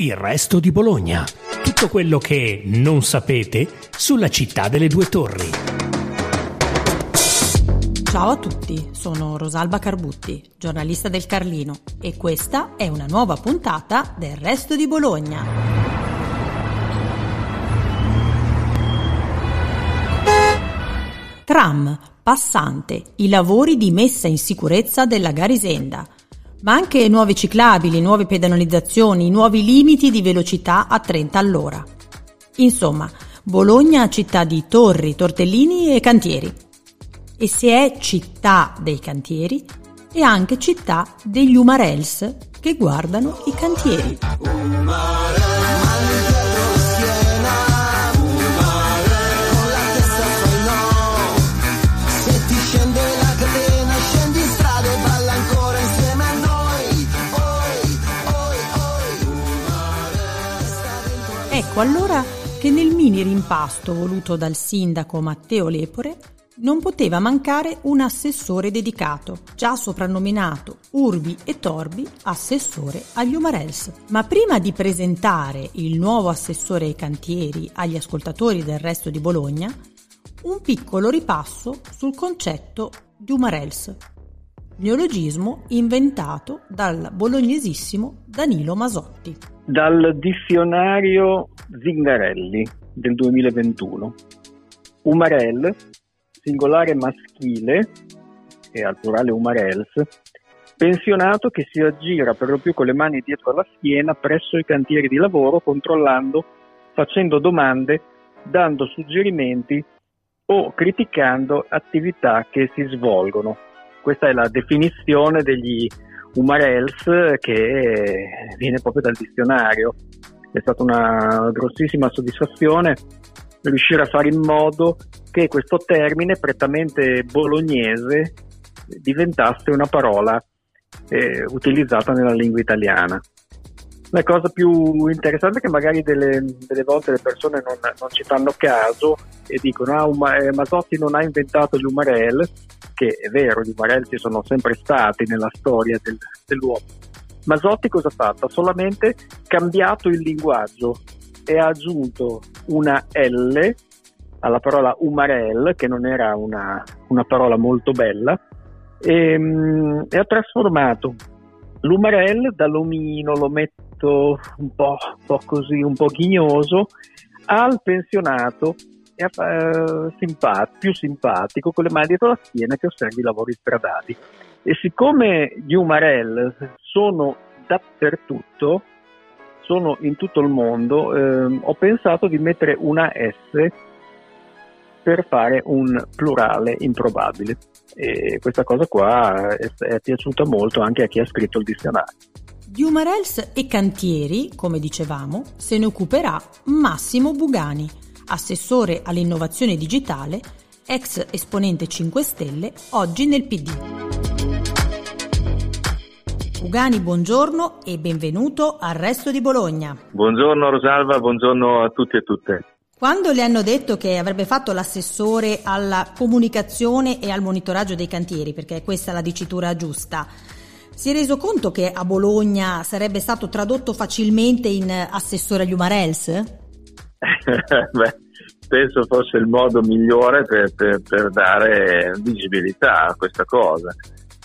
Il resto di Bologna. Tutto quello che non sapete sulla città delle due torri. Ciao a tutti, sono Rosalba Carbutti, giornalista del Carlino e questa è una nuova puntata del resto di Bologna. Tram, passante, i lavori di messa in sicurezza della Garisenda – ma anche nuove ciclabili, nuove pedonalizzazioni, nuovi limiti di velocità a 30 all'ora. Insomma, Bologna città di torri, tortellini e cantieri. E se è città dei cantieri, è anche città degli Umarels che guardano i cantieri. Ecco allora che nel mini rimpasto voluto dal sindaco Matteo Lepore non poteva mancare un assessore dedicato, già soprannominato Urbi e Torbi assessore agli Umarels. Ma prima di presentare il nuovo assessore ai cantieri agli ascoltatori del resto di Bologna, un piccolo ripasso sul concetto di Umarels, neologismo inventato dal bolognesissimo Danilo Masotti. Dal dizionario Zingarelli del 2021. Umarel, singolare maschile, e al plurale umarels, pensionato che si aggira per lo più con le mani dietro alla schiena presso i cantieri di lavoro, controllando, facendo domande, dando suggerimenti o criticando attività che si svolgono questa è la definizione degli umarels che viene proprio dal dizionario. È stata una grossissima soddisfazione riuscire a fare in modo che questo termine prettamente bolognese diventasse una parola eh, utilizzata nella lingua italiana. La cosa più interessante è che magari delle, delle volte le persone non, non, ci fanno caso e dicono ah, um, eh, Masotti non ha inventato gli umarel, che è vero, gli umarel ci sono sempre stati nella storia del, dell'uomo. Masotti cosa ha fatto? Ha solamente cambiato il linguaggio e ha aggiunto una L alla parola umarel, che non era una, una parola molto bella, e, um, e ha trasformato l'umarel dall'omino lo metto un po', un po', così, un po' ghignoso, al pensionato e uh, simpat- più simpatico con le mani dietro la schiena che osservi i lavori stradali. E siccome gli umarel sono dappertutto, sono in tutto il mondo, eh, ho pensato di mettere una S per fare un plurale improbabile. E questa cosa qua è, è piaciuta molto anche a chi ha scritto il dizionario. Di Umarels e cantieri, come dicevamo, se ne occuperà Massimo Bugani, assessore all'innovazione digitale, ex esponente 5 Stelle, oggi nel PD. Bugani, buongiorno e benvenuto al Resto di Bologna. Buongiorno Rosalva, buongiorno a tutti e tutte. Quando le hanno detto che avrebbe fatto l'assessore alla comunicazione e al monitoraggio dei cantieri, perché questa è la dicitura giusta, si è reso conto che a Bologna sarebbe stato tradotto facilmente in assessore agli Umarels? Beh, penso fosse il modo migliore per, per, per dare visibilità a questa cosa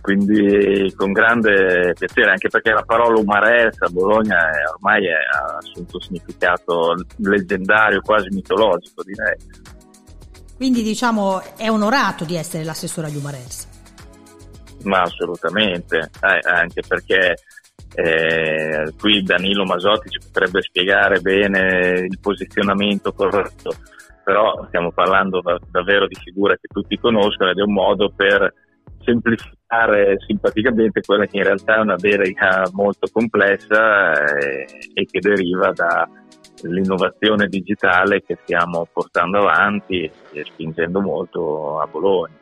quindi con grande piacere, anche perché la parola umarelsa a Bologna è, ormai è, ha assunto significato leggendario, quasi mitologico direi. Quindi diciamo è onorato di essere l'assessore agli umarelsi. Ma assolutamente, eh, anche perché eh, qui Danilo Masotti ci potrebbe spiegare bene il posizionamento corretto, però stiamo parlando da, davvero di figure che tutti conoscono ed è un modo per semplificare simpaticamente quella che in realtà è una delega molto complessa eh, e che deriva dall'innovazione digitale che stiamo portando avanti e spingendo molto a Bologna.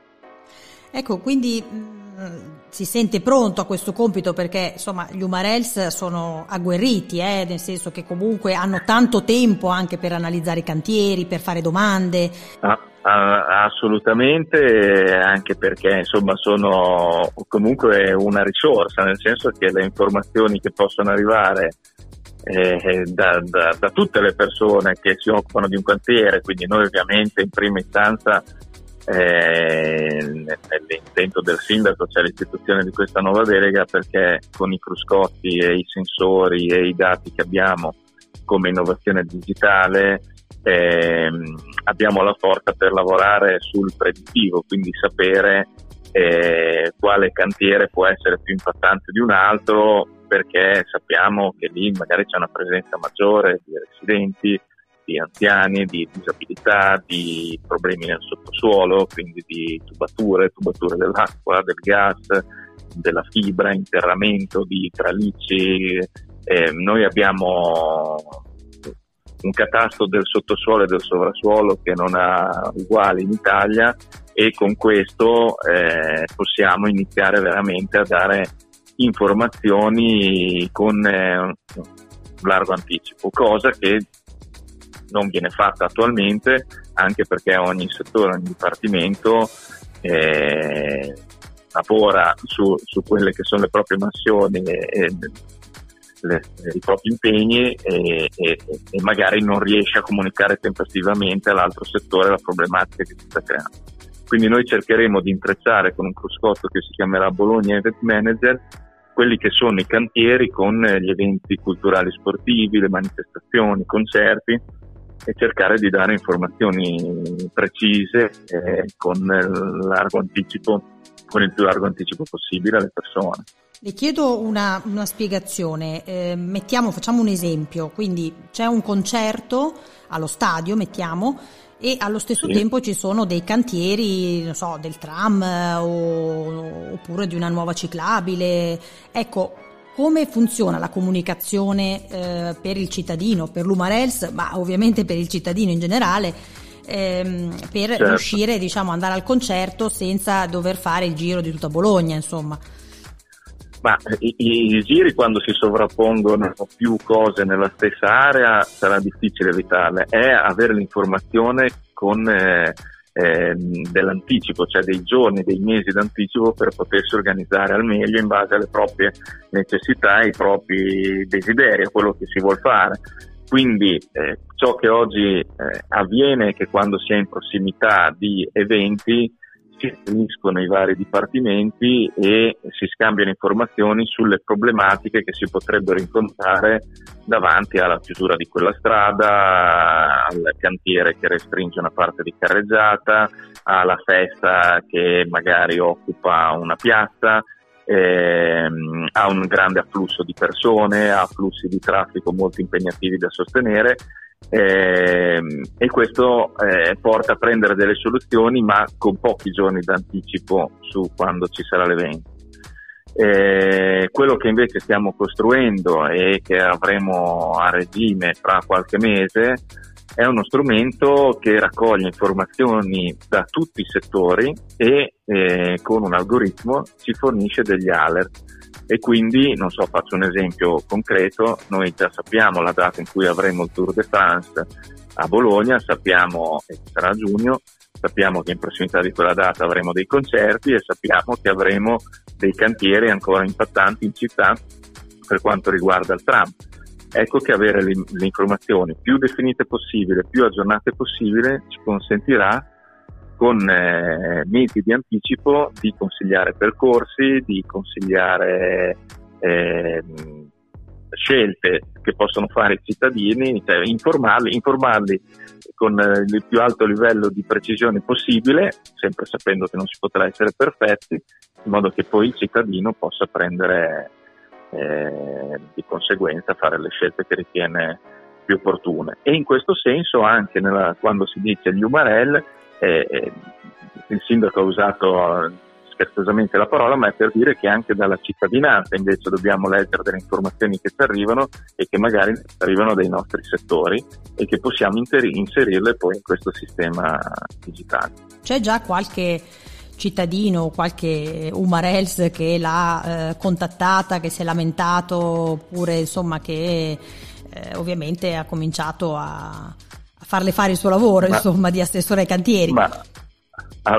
Ecco, quindi si sente pronto a questo compito perché insomma gli Umarels sono agguerriti, eh, nel senso che comunque hanno tanto tempo anche per analizzare i cantieri, per fare domande. Ah, ah, assolutamente, anche perché insomma sono comunque una risorsa, nel senso che le informazioni che possono arrivare eh, da, da, da, tutte le persone che si occupano di un cantiere, quindi noi ovviamente in prima istanza eh, nell'intento del sindaco c'è l'istituzione di questa nuova delega perché con i cruscotti e i sensori e i dati che abbiamo come innovazione digitale eh, abbiamo la forza per lavorare sul predittivo, quindi sapere eh, quale cantiere può essere più impattante di un altro perché sappiamo che lì magari c'è una presenza maggiore di residenti, di anziani, di disabilità, di problemi nel sottosuolo, quindi di tubature, tubature dell'acqua, del gas, della fibra, interramento di tralicci. Eh, noi abbiamo un catasto del sottosuolo e del sovrasuolo che non ha uguali in Italia e con questo eh, possiamo iniziare veramente a dare informazioni con eh, largo anticipo, cosa che non viene fatta attualmente anche perché ogni settore, ogni dipartimento eh, lavora su, su, quelle che sono le proprie mansioni e, le, i propri impegni e, e, e, magari non riesce a comunicare tempestivamente all'altro settore la problematica che si sta creando. Quindi noi cercheremo di intrecciare con un cruscotto che si chiamerà Bologna Event Manager quelli che sono i cantieri con gli eventi culturali sportivi, le manifestazioni, i concerti e cercare di dare informazioni precise eh, con, anticipo, con il più largo anticipo possibile alle persone. Le chiedo una, una spiegazione, eh, mettiamo, facciamo un esempio, quindi c'è un concerto allo stadio, mettiamo, e allo stesso sì. tempo ci sono dei cantieri, non so, del tram o, oppure di una nuova ciclabile. Ecco, come funziona la comunicazione eh, per il cittadino, per l'Umarels, ma ovviamente per il cittadino in generale, ehm, per certo. riuscire, diciamo, andare al concerto senza dover fare il giro di tutta Bologna, insomma. Ma i, i, giri quando si sovrappongono più cose nella stessa area sarà difficile evitarle, è avere l'informazione con eh, eh, dell'anticipo, cioè dei giorni, dei mesi d'anticipo per potersi organizzare al meglio in base alle proprie necessità, ai propri desideri, a quello che si vuole fare. Quindi eh, ciò che oggi eh, avviene è che quando si è in prossimità di eventi si uniscono i vari dipartimenti e si scambiano informazioni sulle problematiche che si potrebbero incontrare davanti alla chiusura di quella strada, al cantiere che restringe una parte di carreggiata, alla festa che magari occupa una piazza, ehm, ha un grande afflusso di persone, ha flussi di traffico molto impegnativi da sostenere eh, e questo eh, porta a prendere delle soluzioni ma con pochi giorni d'anticipo su quando ci sarà l'evento. Eh, quello che invece stiamo costruendo e che avremo a regime fra qualche mese è uno strumento che raccoglie informazioni da tutti i settori e eh, con un algoritmo ci fornisce degli alert e quindi, non so, faccio un esempio concreto, noi già sappiamo la data in cui avremo il Tour de France a Bologna, sappiamo che sarà a giugno, sappiamo che in prossimità di quella data avremo dei concerti e sappiamo che avremo dei cantieri ancora impattanti in città per quanto riguarda il tram. Ecco che avere le, le informazioni più definite possibile, più aggiornate possibile, ci consentirà con eh, mesi di anticipo di consigliare percorsi, di consigliare eh, scelte che possono fare i cittadini, cioè informarli, informarli con eh, il più alto livello di precisione possibile, sempre sapendo che non si potrà essere perfetti, in modo che poi il cittadino possa prendere eh, di conseguenza, fare le scelte che ritiene più opportune. E in questo senso anche nella, quando si dice gli umarell eh, il sindaco ha usato eh, scherzosamente la parola, ma è per dire che anche dalla cittadinanza invece dobbiamo leggere delle informazioni che ci arrivano e che magari arrivano dai nostri settori e che possiamo inserirle poi in questo sistema digitale. C'è già qualche cittadino, qualche Umarels che l'ha eh, contattata, che si è lamentato oppure insomma che eh, ovviamente ha cominciato a farle fare il suo lavoro, ma, insomma, di assessore ai cantieri. Ma,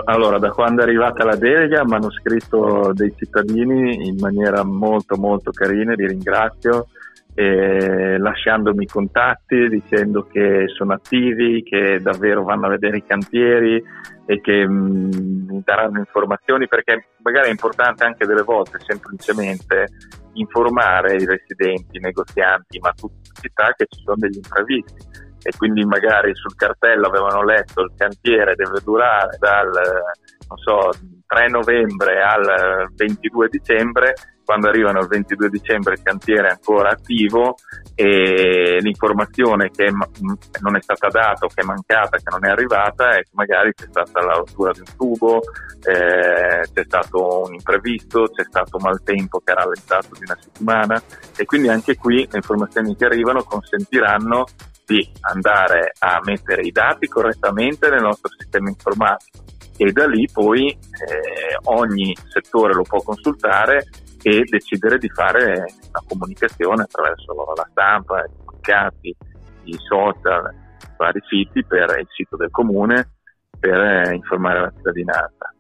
allora, da quando è arrivata la delega mi hanno scritto dei cittadini in maniera molto molto carina, li ringrazio, eh, lasciandomi contatti, dicendo che sono attivi, che davvero vanno a vedere i cantieri e che mh, mm, mi daranno informazioni perché magari è importante anche delle volte semplicemente informare i residenti, i negozianti, ma tutta la città che ci sono degli imprevisti e quindi magari sul cartello avevano letto il cantiere deve durare dal so, 3 novembre al 22 dicembre quando arrivano il 22 dicembre il cantiere è ancora attivo e l'informazione che non è stata data o che è mancata, che non è arrivata è che magari c'è stata la rottura di un tubo, eh, c'è stato un imprevisto, c'è stato maltempo che ha rallentato di una settimana e quindi anche qui le informazioni che arrivano consentiranno di andare a mettere i dati correttamente nel nostro sistema informatico e da lì poi eh, ogni settore lo può consultare e decidere di fare una comunicazione attraverso la stampa, i comunicati, i social, i vari siti per il sito del comune per eh, informare la cittadinanza.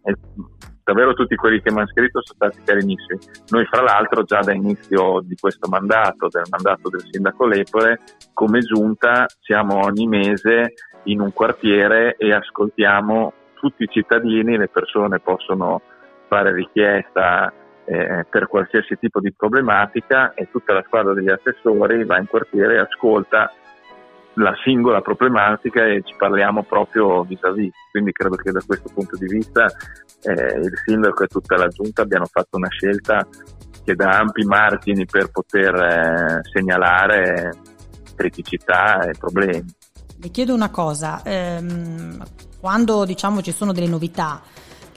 Davvero tutti quelli che mi hanno scritto sono stati carinissimi. Noi fra l'altro già da inizio di questo mandato, del mandato del sindaco Lepore, come giunta siamo ogni mese in un quartiere e ascoltiamo tutti i cittadini, le persone possono fare richiesta eh, per qualsiasi tipo di problematica e tutta la squadra degli assessori va in quartiere e ascolta la singola problematica e ci parliamo proprio vis-à-vis. Quindi credo che da questo punto di vista eh, il sindaco e tutta la giunta abbiano fatto una scelta che dà ampi margini per poter eh, segnalare criticità e problemi. Le chiedo una cosa, ehm, quando diciamo ci sono delle novità,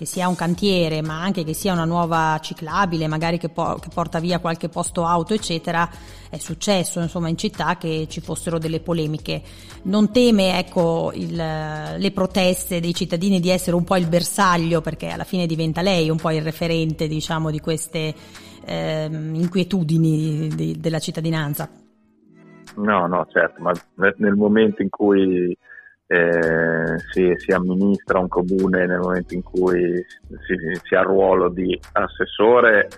che sia un cantiere, ma anche che sia una nuova ciclabile, magari che, po- che, porta via qualche posto auto, eccetera, è successo insomma in città che ci fossero delle polemiche. Non teme ecco, il, le proteste dei cittadini di essere un po' il bersaglio, perché alla fine diventa lei un po' il referente diciamo, di queste eh, inquietudini di, della cittadinanza. No, no, certo, ma nel momento in cui eh, si, si, amministra un comune nel momento in cui si, si ha il ruolo di assessore,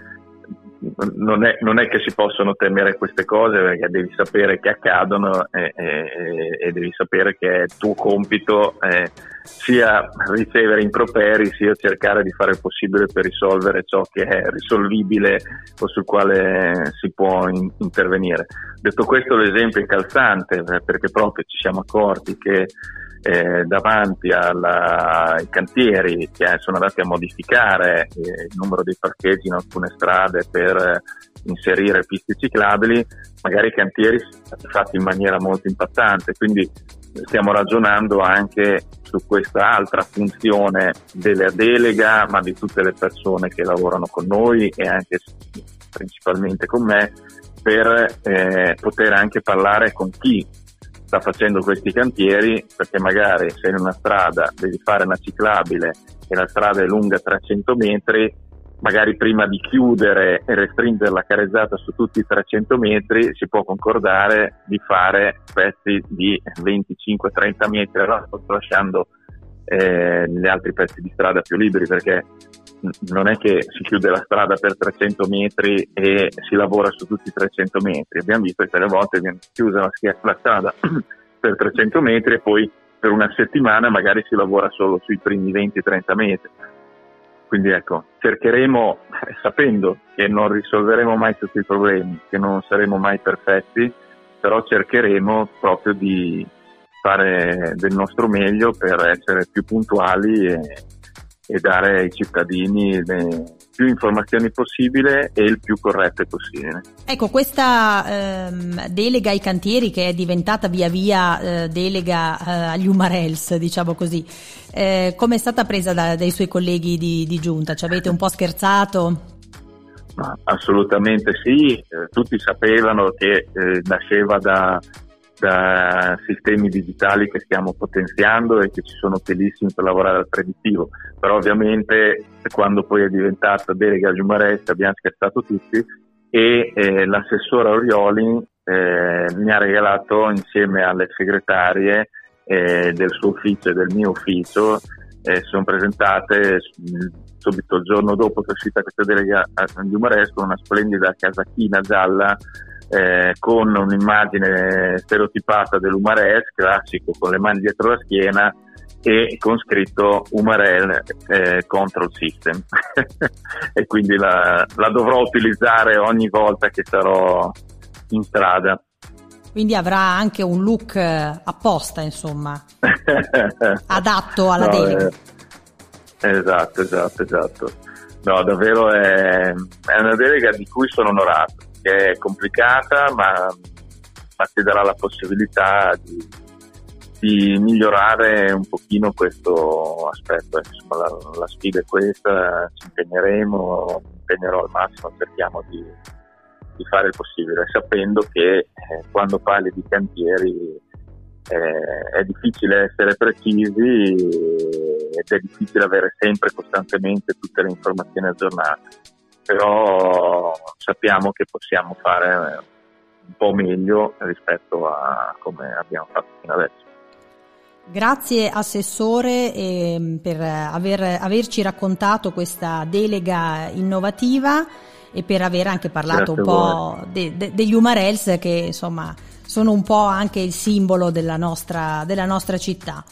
non è, non è, che si possono temere queste cose perché devi sapere che accadono e, e, e devi sapere che è tuo compito eh, sia ricevere improperi sia cercare di fare il possibile per risolvere ciò che è risolvibile o sul quale si può in, intervenire. Detto questo l'esempio è calzante eh, perché proprio ci siamo accorti che eh, davanti alla, ai cantieri che sono andati a modificare eh, il numero dei parcheggi in alcune strade per inserire piste ciclabili, magari i cantieri stati fatti in maniera molto impattante, quindi stiamo ragionando anche su questa altra funzione della delega, ma di tutte le persone che lavorano con noi e anche principalmente con me, per eh, poter anche parlare con chi sta facendo questi cantieri perché magari se in una strada devi fare una ciclabile e la strada è lunga 300 metri, magari prima di chiudere e restringere la carezzata su tutti i 300 metri si può concordare di fare pezzi di 25-30 metri lasciando eh, gli altri pezzi di strada più liberi perché non è che si chiude la strada per 300 metri e si lavora su tutti i 300 metri. Abbiamo visto che delle volte viene chiusa la, la strada per 300 metri e poi per una settimana magari si lavora solo sui primi 20-30 metri. Quindi ecco, cercheremo, sapendo che non risolveremo mai tutti i problemi, che non saremo mai perfetti, però cercheremo proprio di fare del nostro meglio per essere più puntuali e, e dare ai cittadini le più informazioni possibile e il più corrette possibile. Ecco, questa ehm, delega ai cantieri che è diventata via via eh, delega eh, agli Umarels, diciamo così, eh, come è stata presa da, dai suoi colleghi di, di giunta? Ci avete un po' scherzato? Ma assolutamente sì, eh, tutti sapevano che eh, nasceva da da sistemi digitali che stiamo potenziando e che ci sono utilissimi per lavorare al predittivo, però ovviamente quando poi è diventata delega Giumaresta abbiamo scherzato tutti e eh, l'assessore Orioli eh, mi ha regalato insieme alle segretarie eh, del suo ufficio e del mio ufficio eh, sono presentate subito il giorno dopo che è uscita questa delega a Giumaresta con una splendida casacchina gialla eh, con un'immagine stereotipata dell'Umarel, classico, con le mani dietro la schiena e con scritto Umarel eh, Control System e quindi la, la dovrò utilizzare ogni volta che sarò in strada. Quindi avrà anche un look eh, apposta, insomma, adatto alla no, delega. Eh, esatto, esatto, esatto. No, davvero è, è, una delega di cui sono onorato, che è complicata, ma, ma ti darà la possibilità di, di, migliorare un pochino questo aspetto. Insomma, la, la sfida è questa, ci impegneremo, impegnerò al massimo, cerchiamo di di fare il possibile, sapendo che eh, quando parli di cantieri eh, è difficile essere precisi ed è difficile avere sempre costantemente tutte le informazioni aggiornate, però sappiamo che possiamo fare un po' meglio rispetto a come abbiamo fatto fino adesso. Grazie Assessore eh, per aver, averci raccontato questa delega innovativa e per aver anche parlato Grazie un po' de, de, degli Umarels che insomma sono un po' anche il simbolo della nostra, della nostra città.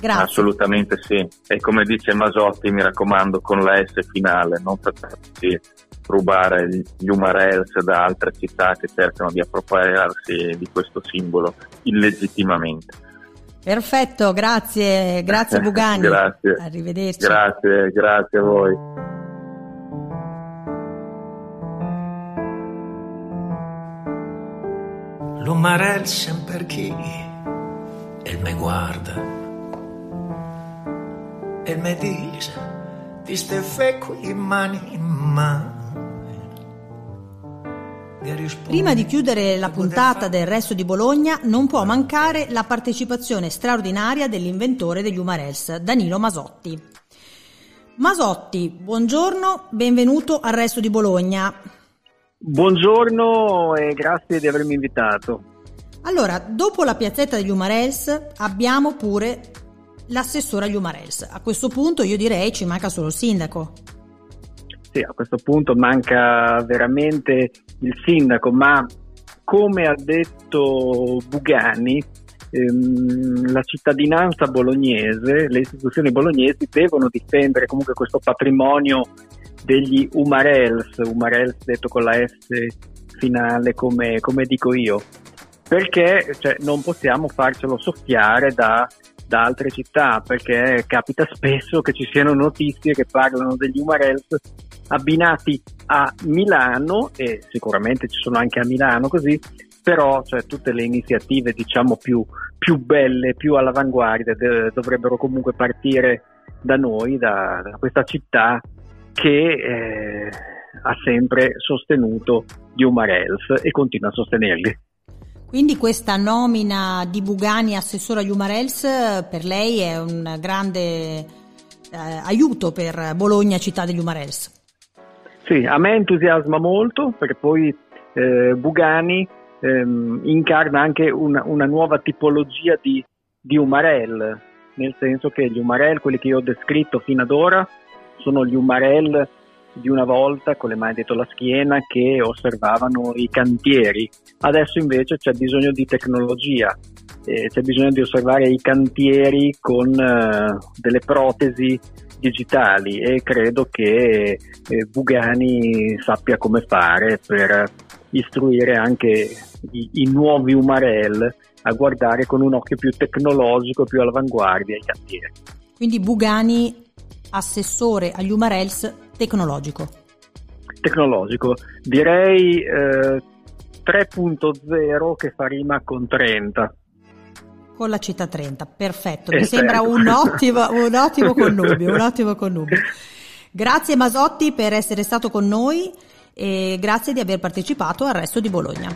Grazie. Assolutamente sì. E come dice Masotti, mi raccomando, con la S finale, non fateci rubare gli Umarels da altre città che cercano di appropriarsi di questo simbolo illegittimamente. Perfetto, grazie, grazie Bugani. grazie. Arrivederci. Grazie, grazie a voi. L'umarel sempre chi e me guarda e me dice ti stai fe qui mani in mano Prima di chiudere la puntata del resto di Bologna non può mancare la partecipazione straordinaria dell'inventore degli Umarels, Danilo Masotti. Masotti, buongiorno, benvenuto al resto di Bologna. Buongiorno e grazie di avermi invitato. Allora, dopo la piazzetta degli Umarels abbiamo pure l'assessore agli Umarels. A questo punto io direi ci manca solo il sindaco. Sì, a questo punto manca veramente il sindaco, ma come ha detto Bugani, ehm, la cittadinanza bolognese, le istituzioni bolognesi devono difendere comunque questo patrimonio degli Umarels, Umarels detto con la S finale come, come dico io, perché cioè, non possiamo farcelo soffiare da, da, altre città, perché capita spesso che ci siano notizie che parlano degli Umarels abbinati a Milano e sicuramente ci sono anche a Milano così, però cioè, tutte le iniziative diciamo più, più belle, più all'avanguardia de- dovrebbero comunque partire da noi, da, da questa città che eh, ha sempre sostenuto gli Umarels e continua a sostenerli. Quindi questa nomina di Bugani assessore agli Umarels per lei è un grande eh, aiuto per Bologna, città degli Umarels? Sì, a me entusiasma molto perché poi eh, Bugani ehm, incarna anche una, una nuova tipologia di, di Umarel, nel senso che gli Umarel, quelli che io ho descritto fino ad ora, sono gli Umarell di una volta con le mani dietro la schiena che osservavano i cantieri. Adesso invece c'è bisogno di tecnologia, eh, c'è bisogno di osservare i cantieri con eh, delle protesi digitali e credo che eh, Bugani sappia come fare per istruire anche i, i nuovi Umarell a guardare con un occhio più tecnologico, più all'avanguardia i cantieri. Quindi Bugani assessore agli Umarels tecnologico? Tecnologico, direi eh, 3.0 che fa rima con 30. Con la città 30, perfetto, mi eh, sembra certo. un ottimo, un ottimo connubio, un ottimo connubio. Grazie Masotti per essere stato con noi e grazie di aver partecipato al resto di Bologna.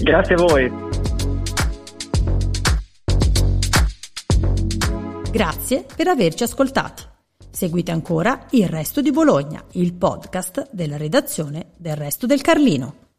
Grazie a voi. Grazie per averci ascoltati. Seguite ancora Il Resto di Bologna, il podcast della redazione del Resto del Carlino.